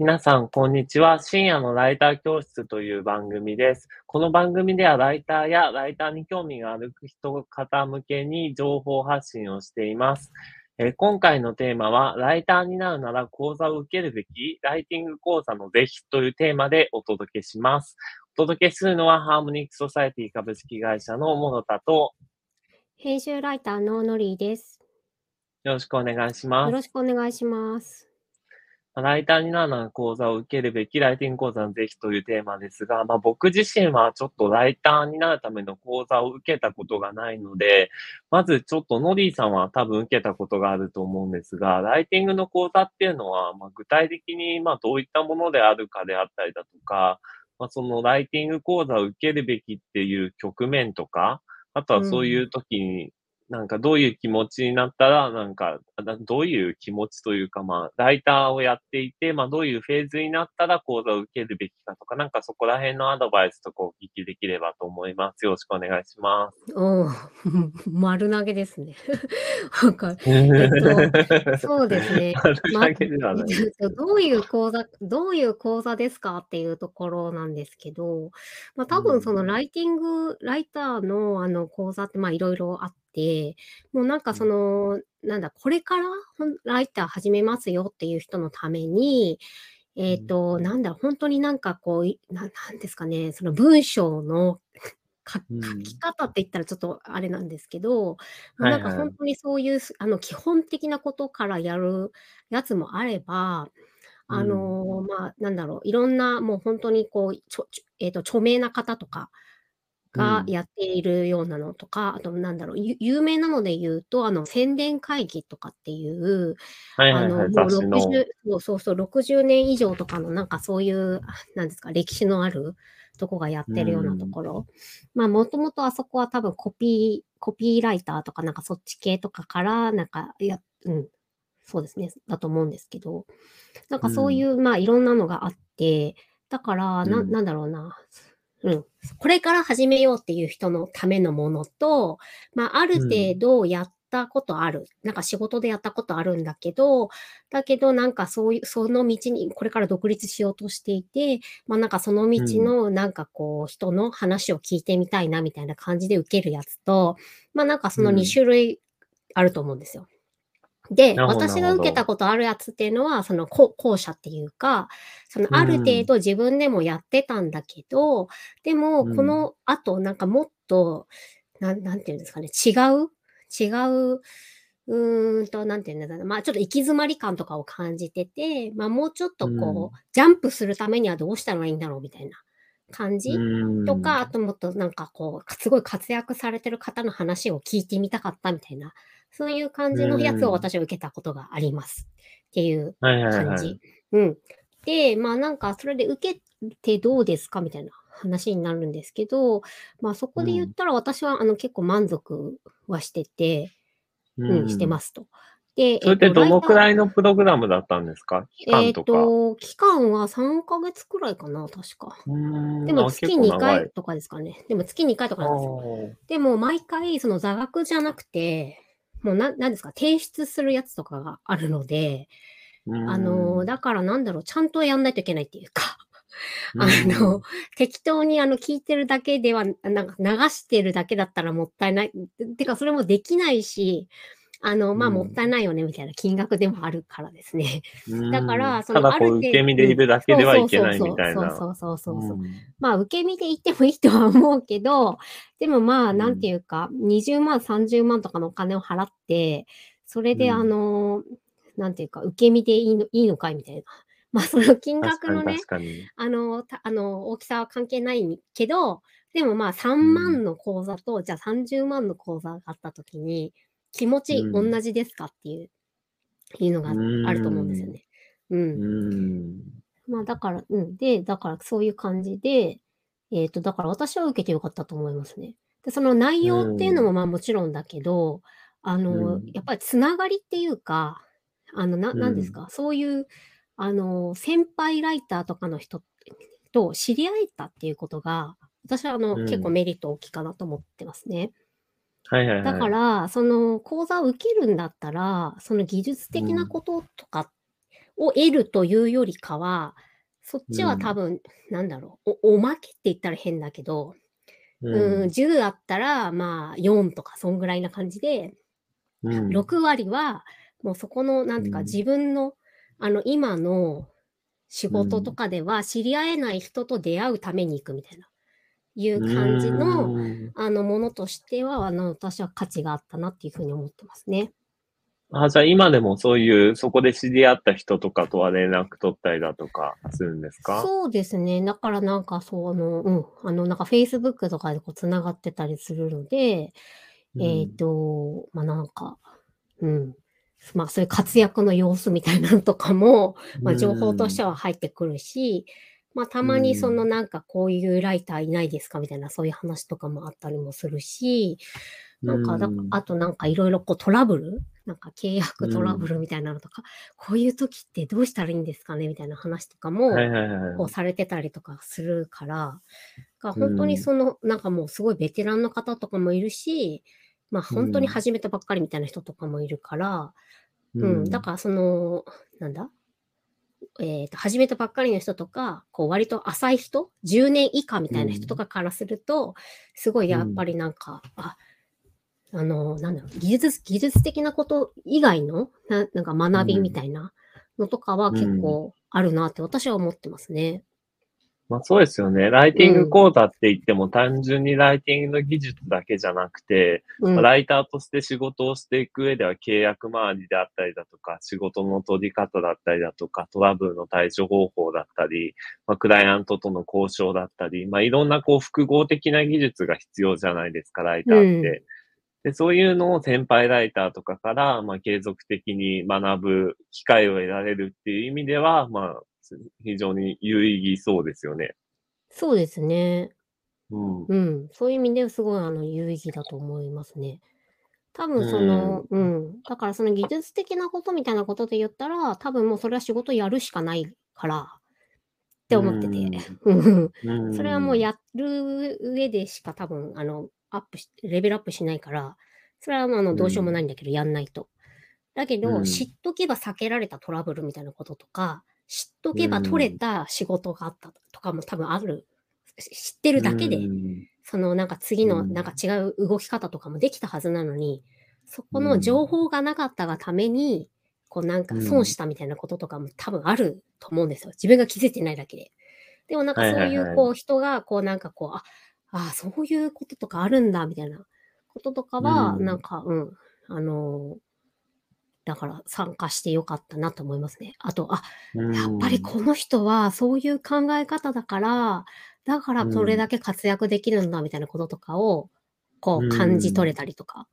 皆さん、こんにちは。深夜のライター教室という番組です。この番組では、ライターやライターに興味がある人方向けに情報発信をしています。えー、今回のテーマは、ライターになるなら講座を受けるべき、ライティング講座の是非というテーマでお届けします。お届けするのは、ハーモニックソサエティ株式会社のモノタと、編集ライターのノリーです。よろしくお願いします。よろしくお願いします。ライターになるなら講座を受けるべきライティング講座の是非というテーマですが、まあ、僕自身はちょっとライターになるための講座を受けたことがないので、まずちょっとノディさんは多分受けたことがあると思うんですが、ライティングの講座っていうのは、まあ、具体的にまあどういったものであるかであったりだとか、まあ、そのライティング講座を受けるべきっていう局面とか、あとはそういう時になんかどういう気持ちになったら、なんか、どういう気持ちというか、まあ、ライターをやっていて、まあ、どういうフェーズになったら講座を受けるべきかとか、なんかそこら辺のアドバイスとかお聞きできればと思います。よろしくお願いします。お 丸投げですね。なんか、えっと、そうですね。丸投げではない。ま、どういう講座、どういう講座ですかっていうところなんですけど、まあ、多分そのライティング、ライターのあの講座ってまあいろいろあって、て、もうなんかその、なんだ、これからライター始めますよっていう人のために、えっ、ー、と、なんだ、本当になんかこう、ななんですかね、その文章の書き方って言ったらちょっとあれなんですけど、うん、なんか本当にそういう、あの基本的なことからやるやつもあれば、あの、うん、まあ、なんだろう、いろんなもう本当にこう、ちょえっ、ー、と、著名な方とか、がやっているようなのとか、あとなんだろう、有名なので言うと、あの、宣伝会議とかっていう、はいはいはい、あの、もう60そうそうそう、60年以上とかのなんかそういう、なんですか、歴史のあるとこがやってるようなところ。まあ、もともとあそこは多分コピー、コピーライターとかなんかそっち系とかから、なんか、いや、うん、そうですね、だと思うんですけど、なんかそういう、まあ、いろんなのがあって、だから、な、なんだろうな、うん。これから始めようっていう人のためのものと、まあ、ある程度やったことある、うん。なんか仕事でやったことあるんだけど、だけどなんかそういう、その道にこれから独立しようとしていて、まあなんかその道のなんかこう人の話を聞いてみたいなみたいな感じで受けるやつと、まあなんかその2種類あると思うんですよ。で、私が受けたことあるやつっていうのは、その後者っていうか、そのある程度自分でもやってたんだけど、でも、この後、なんかもっと、なん、なんていうんですかね、違う違う、うーんと、なんていうんだろうまあちょっと行き詰まり感とかを感じてて、まあもうちょっとこう、ジャンプするためにはどうしたらいいんだろうみたいな感じ？とか、あともっとなんかこう、すごい活躍されてる方の話を聞いてみたかったみたいなそういう感じのやつを私は受けたことがありますっていう感じ。うん。で、まあなんかそれで受けてどうですかみたいな話になるんですけど、まあそこで言ったら私はあの結構満足はしてて、うん、うん、してますと。で、それってどのくらいのプログラムだったんですか？期間とか。えっ、と、期間は3ヶ月くらいかな、確か。でも月2回とかですかね。でも月2回とかなんですよ。でも毎回その座学じゃなくて、もうな、なんですか、提出するやつとかがあるので、あの、だからなんだろう、ちゃんとやんないといけないっていうか、あの、適当にあの聞いてるだけでは、なんか流してるだけだったらもったいない。てか、それもできないし、あの、まあ、もったいないよね、みたいな金額でもあるからですね。だから、その、ある程度。受け身でいるだけではいけないみたいな。そうそうそうそう。まあ、受け身でいってもいいとは思うけど、でもまあ、なんていうか、20万、30万とかのお金を払って、それで、あの、なんていうか、受け身でいいのいいのかいみたいな。まあ、その金額のね、あの、あの、大きさは関係ないけど、でもまあ、3万の口座と、じゃあ30万の口座があったときに、気持ち同じですかっていう、いうのがあると思うんですよね。うん。まあだから、うん。で、だからそういう感じで、えっ、ー、と、だから私は受けてよかったと思いますね。で、その内容っていうのもまあもちろんだけど、あの、やっぱりつながりっていうか、あの、な、なんですか、そういう、あの、先輩ライターとかの人と知り合えたっていうことが、私はあの、結構メリット大きいかなと思ってますね。はいはいだから、その講座を受けるんだったら、その技術的なこととかを得るというよりかは、そっちは多分、なんだろうお、おまけって言ったら変だけど、うん、10あったら、まあ4とか、そんぐらいな感じで、うん。6割は、もうそこの、なんていうか、うん。自分の、あの、今の仕事とかでは知り合えない人と出会うために行くみたいな、いう感じの、うんあの、ものとしては、あの、私は価値があったなっていうふうに思ってますね。あ、じゃあ今でもそういう、そこで知り合った人とかとは連絡取ったりだとかするんですか？そうですね。だからなんか、その、うん、あの、なんか Facebook とかでこう、つながってたりするので、えっ、と、まあなんか、うん。まあそういう活躍の様子みたいなのとかも、まあ情報としては。は入ってくるし、まあたまにそのうん。なんかこういうライターいないですかみたいなそういう話とかもあったりもするし、なんかあとなんかいろいろこうトラブル？なんか契約トラブルみたいなのとか、こういう時ってどうしたらいいんですかねみたいな話とかも。こうされてたりとかするから、が本当にその、なんかもうすごいベテランの方とかもいるし、まあ本当に始めたばっかりみたいな人とかもいるから、うん、だからその、なんだ？えっ、と、始めたばっかりの人とか、こう割と浅い人、10年以下みたいな人とかからすると、すごいやっぱりなんか、あ、あの、なんだろう、技術、技術的なこと以外の、ななんか学びみたいなのとかは結構あるなって私は思ってますね。まあそうですよね。ライティング講座って言っても単純にライティングの技術だけじゃなくて、うん。ライターとして仕事をしていく上では契約周りであったりだとか、仕事の取り方だったりだとか、トラブルの対処方法だったり、まあ、クライアントとの交渉だったり、まあいろんなこう複合的な技術が必要じゃないですか、ライターって。でそういうのを先輩ライターとかから、まあ、継続的に学ぶ機会を得られるっていう意味では、まあ、非常に有意義そうですよね。そうですね。うん。うん。そういう意味ではすごいあの有意義だと思いますね。多分その、うん。だからその技術的なことみたいなことで言ったら、多分もうそれは仕事やるしかないから、って思ってて。うん。うんそれはもうやる上でしか多分、あの、アップし、レベルアップしないから、それはもうあのどうしようもないんだけど、やんないと。だけど、うん知っとけば避けられたトラブルみたいなこととか、知っとけば取れた仕事があったとかも多分ある。し知ってるだけで、うん。そのなんか次のうん。なんか違う動き方とかもできたはずなのに、そこの情報がなかったがために、こうなんか損したみたいなこととかも多分あると思うんですよ。自分が気づいてないだけで。でもなんかそうはいうこう人がこうなんかこう、あ、あそういうこととかあるんだみたいなこととかは、うん。なんか、うん、あのーだから参加してよかったなと思いますね。あと、あ、やっぱりこの人はそういう考え方だから、だからこれだけ活躍できるんだみたいなこととかを、こう感じ取れたりとか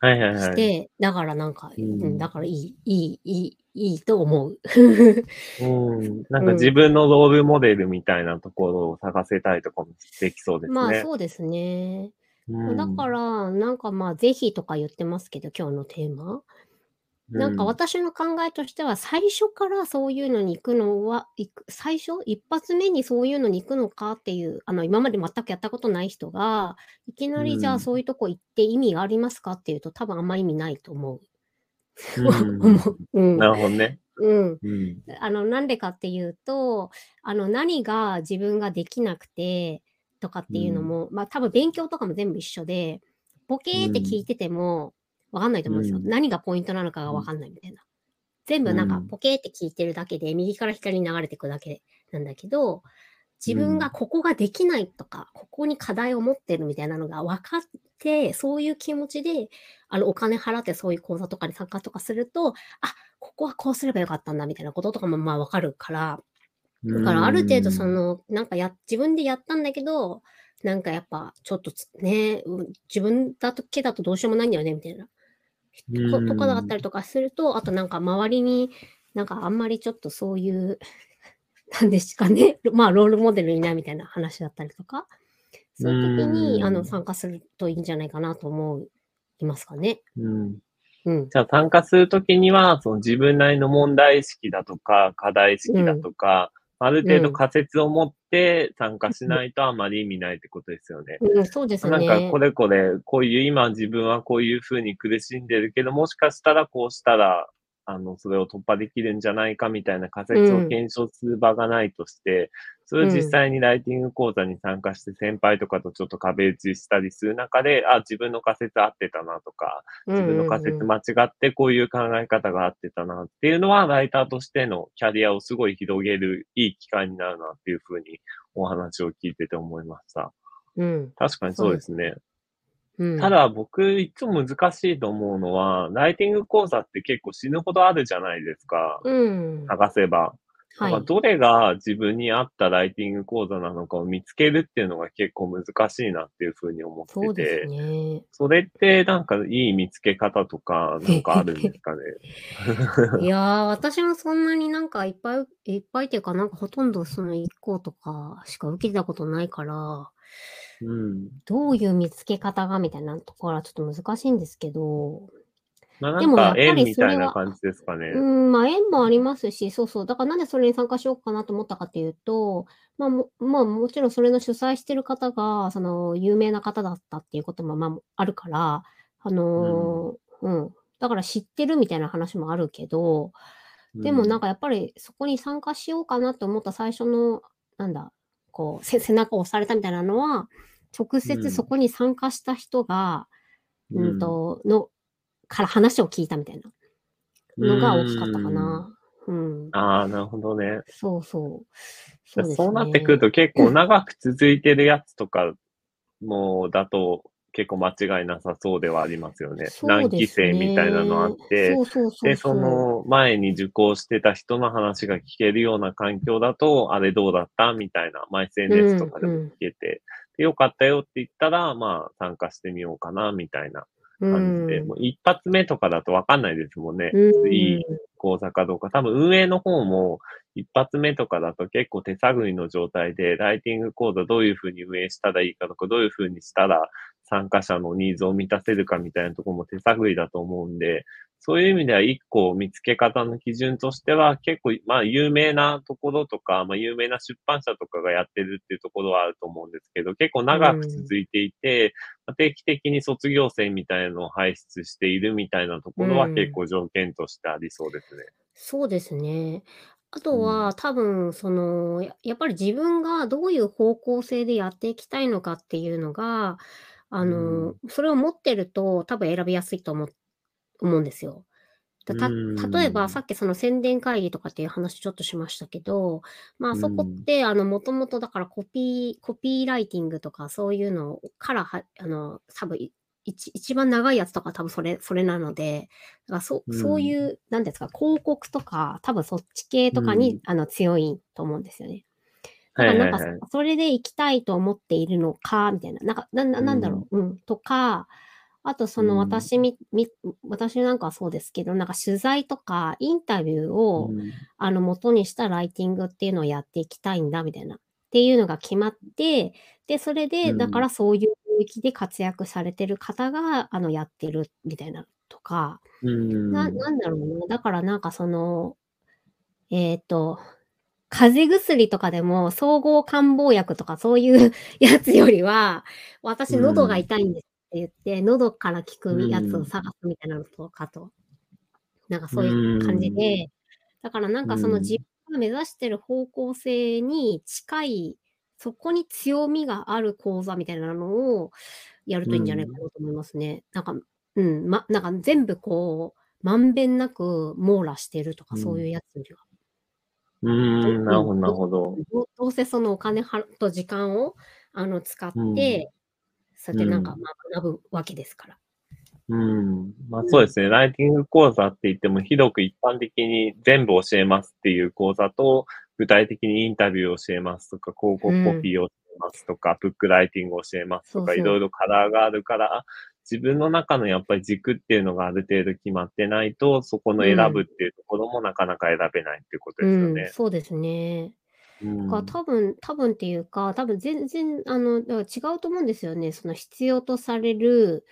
はいはいはい。して、だからなんか、ううんん、だからいい、いい、いい、いいと思う。うん。なんか自分のロールモデルみたいなところを探せたりとかもできそうですね。まあそうですね。うんだから、なんかまあぜひとか言ってますけど、今日のテーマ。なんか私の考えとしては、最初からそういうのに行くのは、最初、一発目にそういうのに行くのかっていう、あの、今まで全くやったことない人が、いきなりじゃあうんそういうとこ行って意味がありますかっていうと、多分あんま意味ないと 思う。うん。なるほどね。うん。うん。あの、なんでかっていうと、あの、何が自分ができなくて、とかっていうのも、まあ多分勉強とかも全部一緒で、ボケーって聞いてても、わかんないと思うんですよ。うん何がポイントなのかがわかんないみたいな。全部なんかうんポケーって聞いてるだけで、右から左に流れていくだけなんだけど、自分がここができないとか、ここに課題を持ってるみたいなのが分かって、そういう気持ちで、あの、お金払ってそういう講座とかに参加とかすると、あ、ここはこうすればよかったんだみたいなこととかもまあ分かるから、だからある程度その、なんかや、自分でやったんだけど、なんかやっぱちょっとつね、うん自分だけだとどうしようもないんだよね、みたいな。とかだったりとかすると、あとなんか周りになんかあんまりちょっとそういう、なんですかね、まあロールモデルにないみたいな話だったりとか、そういう時にうんあの参加するといいんじゃないかなと思いますかね。うん。うん。じゃあ参加するときには、その自分なりの問題意識だとか、課題意識だとか、ある程度仮説を持って参加しないとあまり意味ないってことですよね。うん、そうですね。なんかこれこれ、こういう今自分はこういうふうに苦しんでるけど、もしかしたらこうしたらあの、それを突破できるんじゃないかみたいな仮説を検証する場がないとして、それを実際にライティング講座に参加して先輩とかとちょっと壁打ちしたりする中で、あ、自分の仮説合ってたなとか、自分の仮説間違ってこういう考え方が合ってたなっていうのは、ライターとしてのキャリアをすごい広げるいい機会になるなっていうふうにお話を聞いてて思いました。うん。確かにそうですね。うん。ただ僕、いつも難しいと思うのは、ライティング講座って結構死ぬほどあるじゃないですか。うん。探せば。はいまあ。どれが自分に合ったライティング講座なのかを見つけるっていうのが結構難しいなっていうふうに思ってて。そうですね。それってなんかいい見つけ方とかなんかあるんですかね？いやー、私もそんなになんかいっぱい、いっぱいっていうか、なんかほとんどその1個とかしか受けたことないから、うん。どういう見つけ方がみたいなところはちょっと難しいんですけど、まあなでもやっぱりんか縁みそれはたいな感じですかね。うん、まあ縁もありますし、そうそう。だからなんでそれに参加しようかなと思ったかっていうと、まあも、まあもちろんそれの主催してる方が、その有名な方だったっていうこともまああるから、あのーうん、だから知ってるみたいな話もあるけど、でもなんか、かやっぱりそこに参加しようかなと思った最初の、なんだ、こう、せ背中を押されたみたいなのは、直うん接そこに参加した人が、うんうんと、の、から話を聞いたみたいなのが大きかったかな。うん。ああ、なるほどね。そうそう。そうねなってくると結構長く続いてるやつとかもだと結構間違いなさそうではありますよね。そう何期生みたいなのあって、で、その前に受講してた人の話が聞けるような環境だと、あれどうだったみたいな、まあ、SNS とかでも聞けて、でよかったよって言ったら、まあ参加してみようかなみたいな感じで、もう一発目とかだとわかんないですもんね。うん、いい講座かどうか。多分運営の方も一発目とかだと結構手探りの状態で、ライティング講座どういうふうに運営したらいいかとか、どういうふうにしたら参加者のニーズを満たせるかみたいなところも手探りだと思うんで、そういう意味では一個見つけ方の基準としては結構、まあ有名なところとか、まあ有名な出版社とかがやってるっていうところはあると思うんですけど、結構長く続いていて、まあ定期的に卒業生みたいなのを輩出しているみたいなところはうん結構条件としてありそうですね。そうですね。あとは、多分、その、ややっぱり自分がどういう方向性でやっていきたいのかっていうのが、あの、それを持ってると多分選びやすいと思う思うんですよ。だたうん。例えば、さっきその宣伝会議とかっていう話ちょっとしましたけど、まあそこって、あの、もともとだからコピー、コピーライティングとかそういうのからは、あの、多分い一一番長いやつとか多分それ、それなので、だからそうん。そういう、なんですか、広告とか、多分そっち系とかに、うん。あの強いと思うんですよね。はだからなんかそれで行きたいと思っているのか、みたいな。なんか、なななんだろう、うん、とか、あとそのうん。私み、み、私なんかはそうですけど、なんか取材とかインタビューを、うん。あの、元にしたライティングっていうのをやっていきたいんだ、みたいな。っていうのが決まって、で、それで、うん。だからそういう領域で活躍されてる方が、あの、やってる、みたいなとか、うん。な、なんだろうな。だからなんかその、えっ、と、風邪薬とかでも総合漢方薬とかそういう やつよりは、私うん喉が痛いんですって言って、喉から効くやつを探すみたいなのとかと、なんかそういう感じで、だからなんかそのうん自分が目指してる方向性に近い、そこに強みがある講座みたいなのをやるといいんじゃないかなと思いますね。なんか、うん、ま、なんか全部こう、まんべんなく網羅してるとか、うんそういうやつよりは。うん、なるほど、なるほど。ど どうせそのお金はと時間をあの使って、うんそうやってなんか学ぶわけですから。うん。まあそうですね。ライティング講座って言っても、広く一般的に全部教えますっていう講座と、具体的にインタビューを教えますとか、広告コピーを教えますとか、ブックライティングを教えますとか、いろいろカラーがあるから、自分の中のやっぱり軸っていうのがある程度決まってないと、そこの選ぶっていうところもなかなか選べないっていうことですようん、ね。そうですね。うん多分、多分っていうか、多分全然、あの、だから違うと思うんですよね。その必要とされる、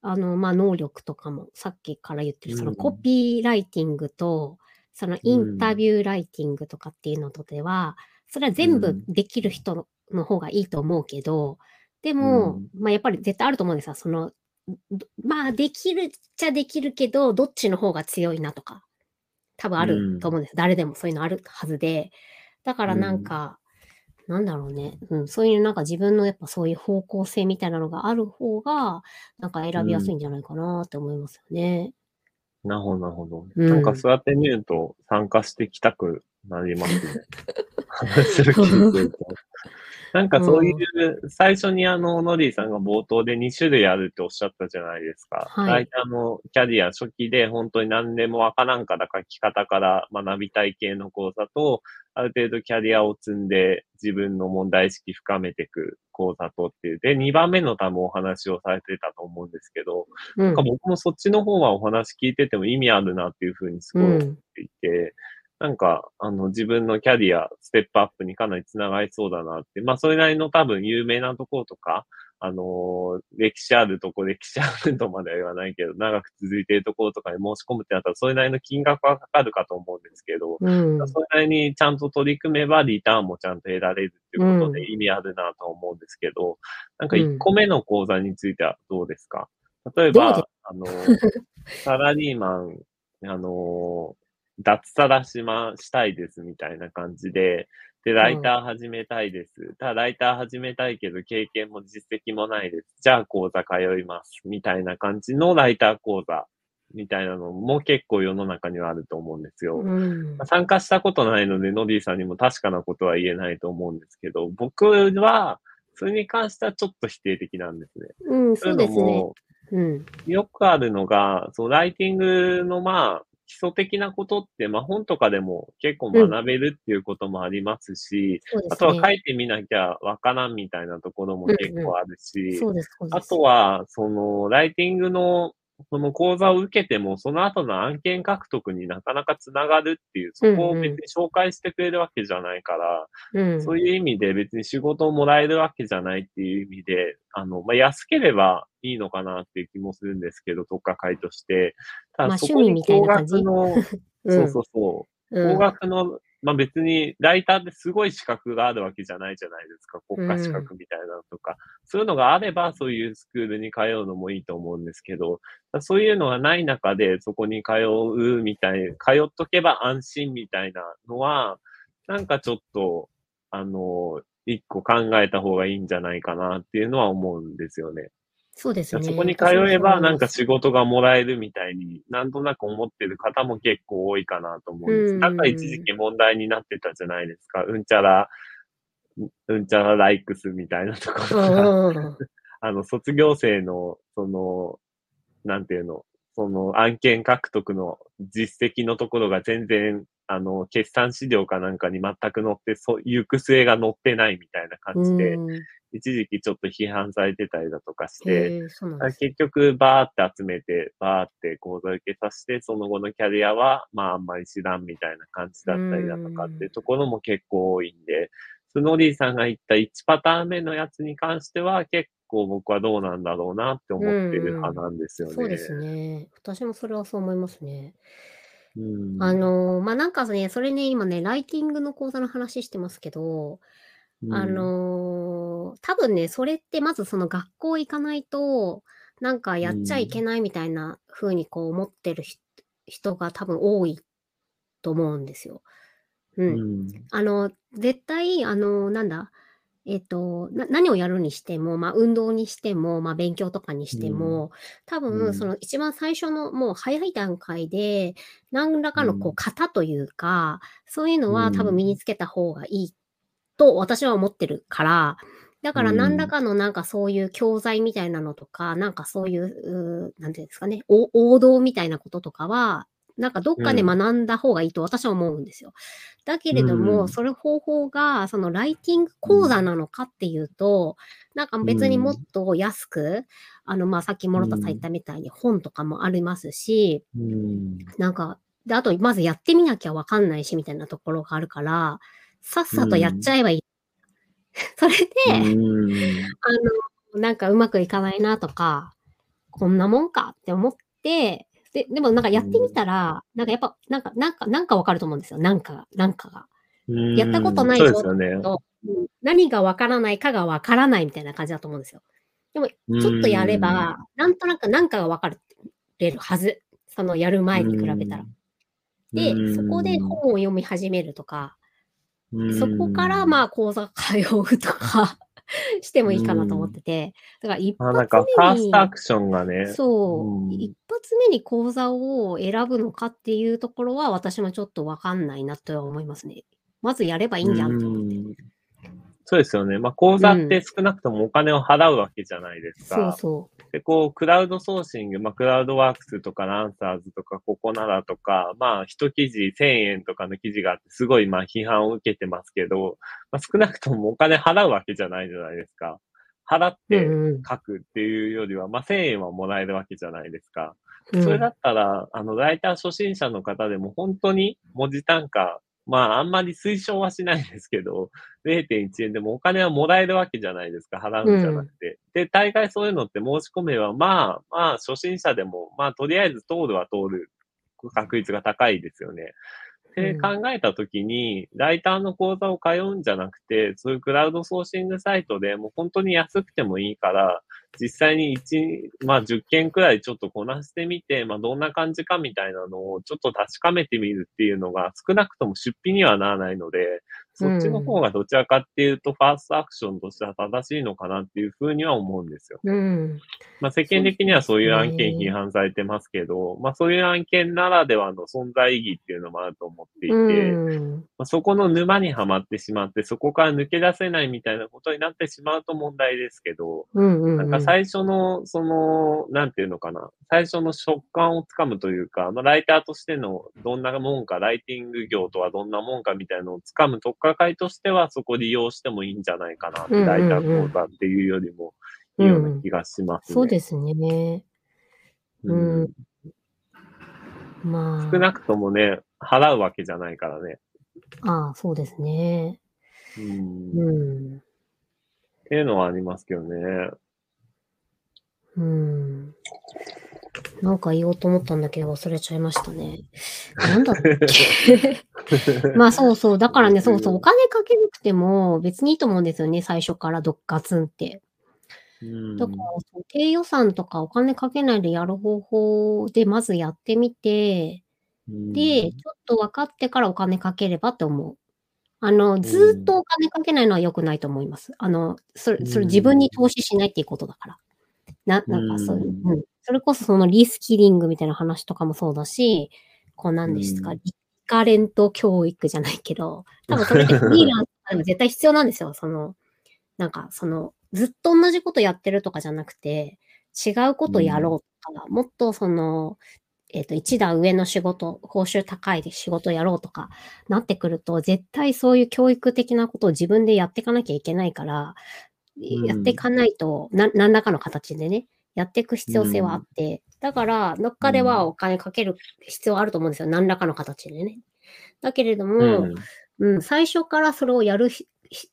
あの、まあ、能力とかも、さっきから言ってる、そのうんコピーライティングと、そのインタビューライティングとかっていうのとでは、それは全部うんできる人の方がいいと思うけど、でも、まあ、やっぱり絶対あると思うんですよ。その、どまあ、できるっちゃできるけど、どっちの方が強いなとか。多分あると思うんです。誰でもそういうのあるはずで。だからなんか、なんだろうね。うん、そういうなんか自分のやっぱそういう方向性みたいなのがある方が、なんか選びやすいんじゃないかなって思いますよね。なるほど、なるほど。うんなんかそうやって見ると参加してきたくなりますね。話を聞いてると。なんかそういう、最初にあの、ノリーさんが冒頭で2種類あるっておっしゃったじゃないですか。はい大体あの、キャリア初期で本当に何でもわからんから書き方から学びたい系の講座と、ある程度キャリアを積んで自分の問題意識深めていく講座とっていう。で、2番目の多分お話をされてたと思うんですけど、うんなんか。僕もそっちの方はお話聞いてても意味あるなっていうふうにすごい思っていて、なんか、あの、自分のキャリア、ステップアップにかなりつながりそうだなって。まあ、それなりの多分有名なところとか、あのー歴史あるとこ、歴史あるとまでは言わないけど、長く続いているところとかに申し込むってなったら、それなりの金額はかかるかと思うんですけど、うん。それなりにちゃんと取り組めばリターンもちゃんと得られるっていうことうんで意味あるなと思うんですけど、なんかうん1個目の講座についてはどうですか？例えば、あの、サラリーマン、あの、脱サラしま、したいですみたいな感じで、で、ライター始めたいです。ただ、ライター始めたいけど、経験も実績もないです。じゃあ、講座通います。みたいな感じのライター講座みたいなのも結構世の中にはあると思うんですよ。うん。参加したことないので、ノディさんにも確かなことは言えないと思うんですけど、僕は、それに関してはちょっと否定的なんですね。うん、そうですね。うん。よくあるのが、そのライティングのまあ、基礎的なことって、まあ本とかでも結構学べるっていうこともありますし、そうですあとは書ね。いてみなきゃわからんみたいなところも結構あるし、そう。あとは、その、ライティングの、その講座を受けても、その後の案件獲得になかなかつながるっていう、そこを別に紹介してくれるわけじゃないから、うん。そういう意味で別に仕事をもらえるわけじゃないっていう意味で、あの、まあ、安ければいいのかなっていう気もするんですけど、特化会として。たまあだそこに高額の、うん。そうそうそう、うん。高額の、まあ別に、ライターってすごい資格があるわけじゃないじゃないですか。国家資格みたいなのとか。そういうのがあれば、そういうスクールに通うのもいいと思うんですけど、そういうのがない中で、そこに通うみたい、通っとけば安心みたいなのは、なんかちょっと、あの、一個考えた方がいいんじゃないかなっていうのは思うんですよね。そうですね。そこに通えば、なんか私仕事がもらえるみたいに、なんとなく思ってる方も結構多いかなと思うんです。うんだから一時期問題になってたじゃないですか。うんちゃら、うんちゃらライクスみたいなところが、あの、卒業生の、その、なんていうの、その案件獲得の実績のところが全然、あの、決算資料かなんかに全く載って、そう、行く末が載ってないみたいな感じで、うん一時期ちょっと批判されてたりだとかして。結局、バーって集めて、バーって講座受けさせて、その後のキャリアは、まあ、あんまり知らんみたいな感じだったりだとかってところも結構多いんで、スノーリーさんが言った1パターン目のやつに関しては、結構僕はどうなんだろうなって思ってる派なんですよね。そうですね。私もそれはそう思いますね。うん。あのー、まあ、なんかね、それね、今ね、ライティングの講座の話してますけど、うん、あのー、多分ね、それってまずその学校行かないと、なんかやっちゃいけないみたいな風にこう思ってるひ人が多分多いと思うんですよ。う。うんん。あの、絶対、あの、なんだ、えっ、とな、何をやるにしても、まあ、運動にしても、まあ、勉強とかにしても、多う分、んその一番最初の、もう早い段階で、何らかのこうう、型というか、そういうのは多うん分身につけた方がいいと私は思ってるから、だからうん何らかのなんかそういう教材みたいなのとか、なんかそういう、なんていうんですかね、お王道みたいなこととかは、なんかどっかでうん学んだ方がいいと私は思うんですよ。だけれども、うんそれ方法が、そのライティング講座なのかっていうと、なんか別にもっと安く、あの、まあ、さっき諸田さん言ったみたいに本とかもありますし、うん。なんか、で、あと、まずやってみなきゃわかんないし、みたいなところがあるから、さっさとやっちゃえばいい。それで、うん。あの、なんかうまくいかないなとか、こんなもんかって思って、で、でもなんかやってみたら、なんかやっぱ、なんか、なんか、なんかわかると思うんですよ。なんかが、なんかが。うんやったことないそうぞですよね。とうん何がわからないかがわからないみたいな感じだと思うんですよ。でも、ちょっとやれば、なんとなくなんかがわかれるはず。そのやる前に比べたら。でう、んそこで本を読み始めるとか、うんそこからまあ講座通うとか してもいいかなと思ってて、だから一あなんか、発ファー目にストアクションがね。そう、うん一発目に講座を選ぶのかっていうところは私もちょっとわかんないなとは思いますね。まずやればいいんじゃんって思って。うんそうですよね。まあ、講座って少なくともお金を払うわけじゃないですそうか。そで、こう、クラウドソーシング、まあ、クラウドワークスとか、ランサーズとか、ココナラとか、まあ、一記事1000円とかの記事があって、すごい、まあ、批判を受けてますけど、まあ、少なくともお金払うわけじゃないじゃないですか。払っう。てうんうん書くっていうよりは、まあ、1000円はもらえるわけじゃないですか。うんそれだったら、あの、ライター初心者の方でも本当に文字単価、まあ、あんまり推奨はしないですけど、0.1円でもお金はもらえるわけじゃないですか、払うんじゃなくて。で、大概そういうのって申し込めば、まあ、まあ、初心者でも、まあ、とりあえず通るは通る確率が高いですよね。で、うん考えたときに、ライターの講座を通うんじゃなくて、そういうクラウドソーシングサイトでもう本当に安くてもいいから、実際に1、まあ10件くらいちょっとこなしてみて、まあどんな感じかみたいなのをちょっと確かめてみるっていうのが少なくとも出費にはならないので、そっちの方がどちらかっていうとファーストアクションとしては正しいのかなっていうふうには思うんですよ。うん。まあ世間的にはそういう案件批判されてますけど、まあそういう案件ならではの存在意義っていうのもあると思っていて、うん。まあ、そこの沼にはまってしまって、そこから抜け出せないみたいなことになってしまうと問題ですけど、うんうん。なんか最初の、その、なんていうのかな、最初の食感をつかむというか、まあ、ライターとしてのどんなもんか、ライティング業とはどんなもんかみたいなのをつかむとっかかりとしては、そこ利用してもいいんじゃないかなって、うんうんうんライター講座っていうよりも、いいような気がしますね。そうですね。うんまあ。少なくともね、払うわけじゃないからね。ああ、そうですね。うん。うん。っていうのはありますけどね。うん。なんか言おうと思ったんだけど忘れちゃいましたね。なんだっけ？まあそうそう。だからね、そうそう。お金かけなくても別にいいと思うんですよね。最初からどっかツンって。うんだから、低予算とかお金かけないでやる方法でまずやってみて、で、ちょっと分かってからお金かければって思う。あの、ずーっとお金かけないのは良くないと思います。あの、それ、それ自分に投資しないっていうことだから。な、なんかそういう、うんうん。それこそそのリスキリングみたいな話とかもそうだし、こうなんですか、うんリカレント教育じゃないけど、多分それってフリーランスでも絶対必要なんですよ。その、なんかその、ずっと同じことやってるとかじゃなくて、違うことやろうとか、もっとその、えっ、と、一段上の仕事、報酬高いで仕事やろうとかなってくると、絶対そういう教育的なことを自分でやっていかなきゃいけないから、んやっていかないと、な、何らかの形でね、やっていく必要性はあって、だから、どっかではお金かける必要あると思うんですよ。何らかの形でね。だけれども、うんうん、最初からそれをやる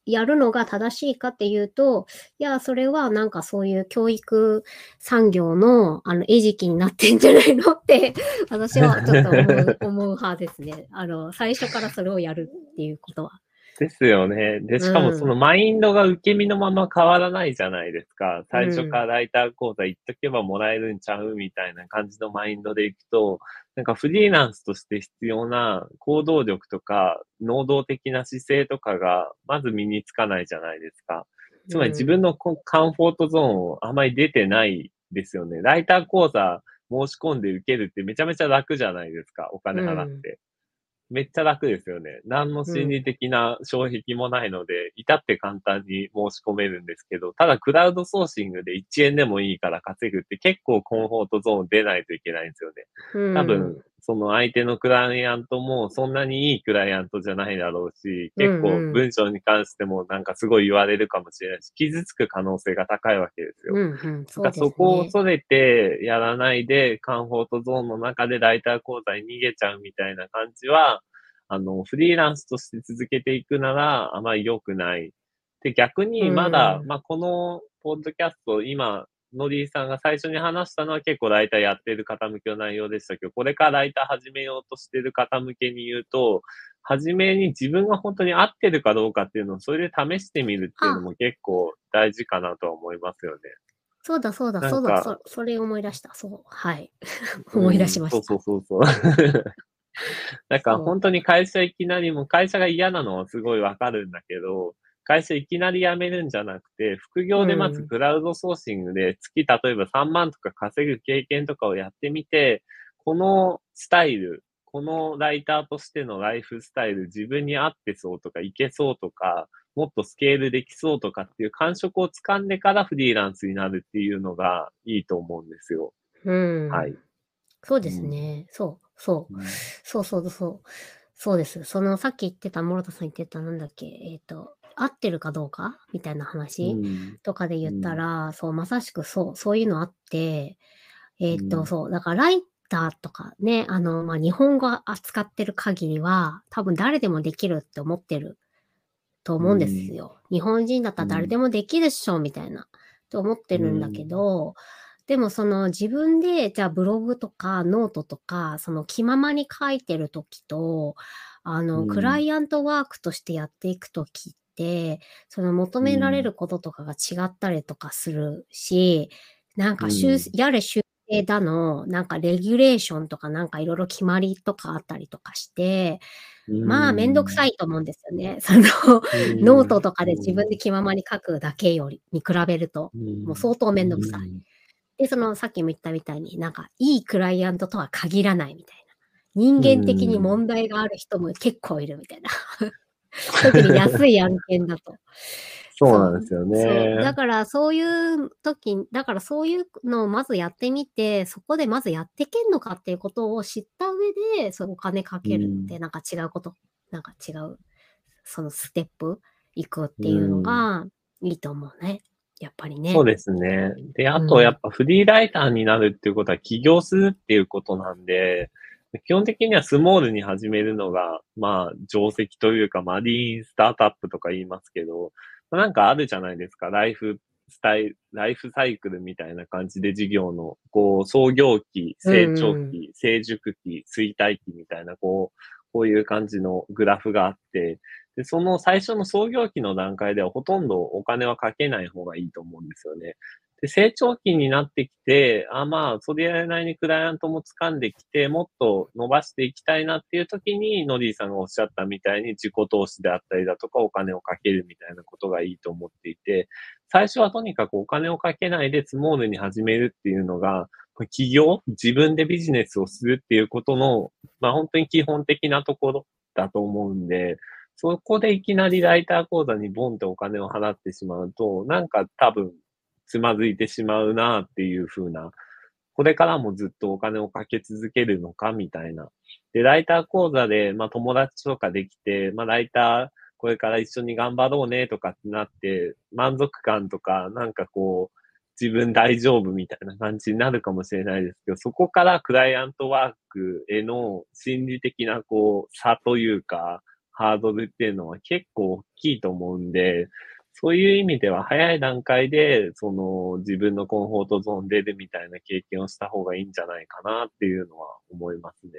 やるのが正しいかっていうと、いや、それはなんかそういう教育産業の、あの、餌食になってんじゃないのって、私はちょっと思う、思う派ですね。あの、最初からそれをやるっていうことは。ですよね。で、しかもそのマインドが受け身のまま変わらないじゃないですか。最初からライター講座行っとけばもらえるんちゃうみたいな感じのマインドで行くと、なんかフリーランスとして必要な行動力とか、能動的な姿勢とかが、まず身につかないじゃないですか。つまり自分のこカンフォートゾーンをあまり出てないですよね。ライター講座申し込んで受けるってめちゃめちゃ楽じゃないですか。お金払って。めっちゃ楽ですよね。何の心理的な障壁もないので、至って簡単に申し込めるんですけど、ただクラウドソーシングで1円でもいいから稼ぐって結構コンフォートゾーン出ないといけないんですよね。うん多分、その相手のクライアントもそんなにいいクライアントじゃないだろうし、結構文章に関してもなんかすごい言われるかもしれないし、傷つく可能性が高いわけですよ。うんうん、そね。そこを恐れてやらないで、カンフォートゾーンの中でライター講座に逃げちゃうみたいな感じは、あの、フリーランスとして続けていくならあまり良くない。で、逆にまだ、うんまあ、このポッドキャスト、今、ノリーさんが最初に話したのは結構ライターやってる方向けの内容でしたけど、これからライター始めようとしてる方向けに言うと、初めに自分が本当に合ってるかどうかっていうのをそれで試してみるっていうのも結構大事かなとは思いますよね。そうだそうだなんかそうだ、そそれ思い出した。そう。はい。思い出しました。うんそうそうそうそう。だから本当に会社いきなりも会社が嫌なのはすごいわかるんだけど、会社いきなり辞めるんじゃなくて、副業でまずクラウドソーシングで月例えば3万とか稼ぐ経験とかをやってみて、このスタイル、このライターとしてのライフスタイル、自分に合ってそうとか、いけそうとか、もっとスケールできそうとかっていう感触をつかんでからフリーランスになるっていうのがいいと思うんですよ。うん。はい。そうですね。そう、そう。そうそうそう。そうです。その、さっき言ってた、諸田さん言ってた、なんだっけ、えっ、と、合ってるかどうか？みたいな話とかで言ったら、そう、まさしくそう、そういうのあって、えっ、と、そう、だからライターとかね、あの、まあ、日本語扱ってる限りは、多分誰でもできるって思ってると思うんですよ。日本人だったら誰でもできるっしょ、みたいな、と思ってるんだけど、でもその自分で、じゃあブログとかノートとか、その気ままに書いてるときと、あの、クライアントワークとしてやっていくときって、その求められることとかが違ったりとかするし、なんか、やれ修正だの、なんかレギュレーションとかなんかいろいろ決まりとかあったりとかして、まあ、めんどくさいと思うんですよね。その、ノートとかで自分で気ままに書くだけより、に比べると、もう相当めんどくさい。で、その、さっきも言ったみたいになんか、いいクライアントとは限らないみたいな。人間的に問題がある人も結構いるみたいな。特に安い案件だと。そうなんですよね。だからそういう時、だからそういうのをまずやってみて、そこでまずやってけんのかっていうことを知った上で、そのお金かけるってなんか違うこと、うん、なんか違う、そのステップ行くっていうのがいいと思うね。やっぱりね。そうですね。で、あとやっぱフリーライターになるっていうことは起業するっていうことなんで、基本的にはスモールに始めるのが、まあ、定石というか、マリーンスタートアップとか言いますけど、なんかあるじゃないですか。ライフスタイル、ライフサイクルみたいな感じで事業の、こう、創業期、成長期、成熟期、衰退期みたいな、こう、こういう感じのグラフがあって、で、その最初の創業期の段階ではほとんどお金はかけない方がいいと思うんですよね。で、成長期になってきて、あ、まあ、それなりにクライアントも掴んできて、もっと伸ばしていきたいなっていう時に、ノディさんがおっしゃったみたいに自己投資であったりだとか、お金をかけるみたいなことがいいと思っていて、最初はとにかくお金をかけないでスモールに始めるっていうのが、企業、自分でビジネスをするっていうことの、まあ本当に基本的なところだと思うんで、そこでいきなりライター講座にボンってお金を払ってしまうと、なんか多分つまずいてしまうなっていう風な、これからもずっとお金をかけ続けるのかみたいな。で、ライター講座で、まあ友達とかできて、まあライターこれから一緒に頑張ろうねとかってなって、満足感とか、なんかこう、自分大丈夫みたいな感じになるかもしれないですけど、そこからクライアントワークへの心理的なこう差というか、ハードルっていうのは結構大きいと思うんで、そういう意味では早い段階で、その自分のコンフォートゾーン出るみたいな経験をした方がいいんじゃないかなっていうのは思いますね。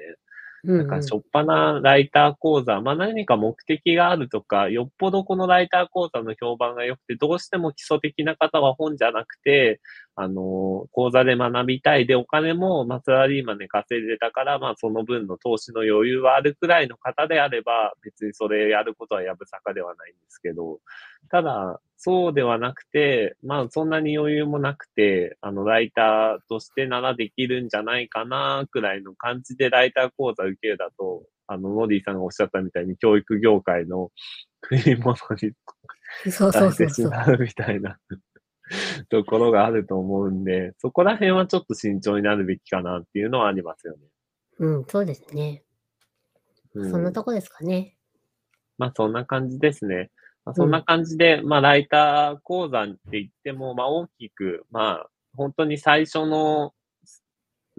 なんか、しょっぱなライター講座、まあ何か目的があるとか、よっぽどこのライター講座の評判が良くて、どうしても基礎的な方は本じゃなくて、あの、講座で学びたいで、お金も、まあ、サラリーマンで稼いでたから、まあ、その分の投資の余裕はあるくらいの方であれば、別にそれやることはやぶさかではないんですけど、ただ、そうではなくて、まあ、そんなに余裕もなくて、あの、ライターとしてならできるんじゃないかな、くらいの感じでライター講座受けるだと、あの、ノディさんがおっしゃったみたいに、教育業界の食い物に、そうそうそうそう。みたいな。ところがあると思うんで、そこら辺はちょっと慎重になるべきかなっていうのはありますよね。うん、そうですね。うん、そんなとこですかね。まあそんな感じですね。まあ、そんな感じで、うん、まあライター講座って言っても、まあ大きく、まあ本当に最初の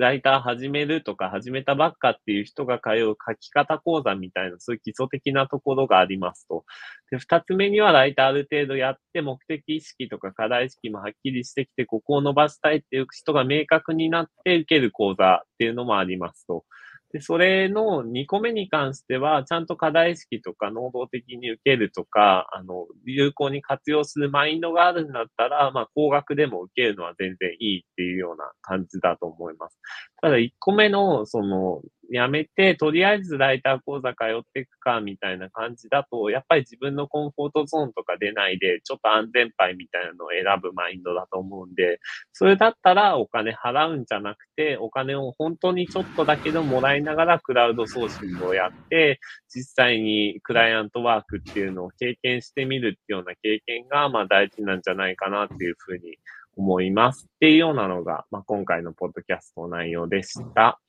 ライター始めるとか始めたばっかっていう人が通う書き方講座みたいな、そういう基礎的なところがありますと。で、二つ目にはライターある程度やって目的意識とか課題意識もはっきりしてきて、ここを伸ばしたいっていう人が明確になって受ける講座っていうのもありますと。で、それの2個目に関しては、ちゃんと課題意識とか能動的に受けるとか、あの、有効に活用するマインドがあるんだったら、まあ、高額でも受けるのは全然いいっていうような感じだと思います。ただ、1個目の、その、やめて、とりあえずライター講座通っていくか、みたいな感じだと、やっぱり自分のコンフォートゾーンとか出ないで、ちょっと安全牌みたいなのを選ぶマインドだと思うんで、それだったらお金払うんじゃなくて、お金を本当にちょっとだけでもらいながらクラウドソーシングをやって、実際にクライアントワークっていうのを経験してみるっていうような経験が、まあ大事なんじゃないかなっていうふうに思います。っていうようなのが、まあ、今回のポッドキャストの内容でした。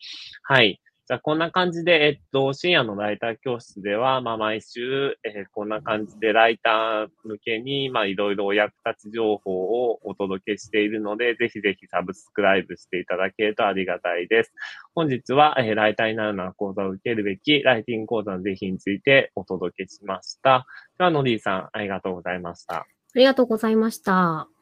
はい。じゃあ、こんな感じで、えっと、深夜のライター教室では、まあ、毎週、えー、こんな感じでライター向けに、まあ、いろいろお役立ち情報をお届けしているので、ぜひぜひサブスクライブしていただけるとありがたいです。本日は、えー、ライターになるなら講座を受けるべき、ライティング講座の是非についてお届けしました。では、ノディさん、ありがとうございました。ありがとうございました。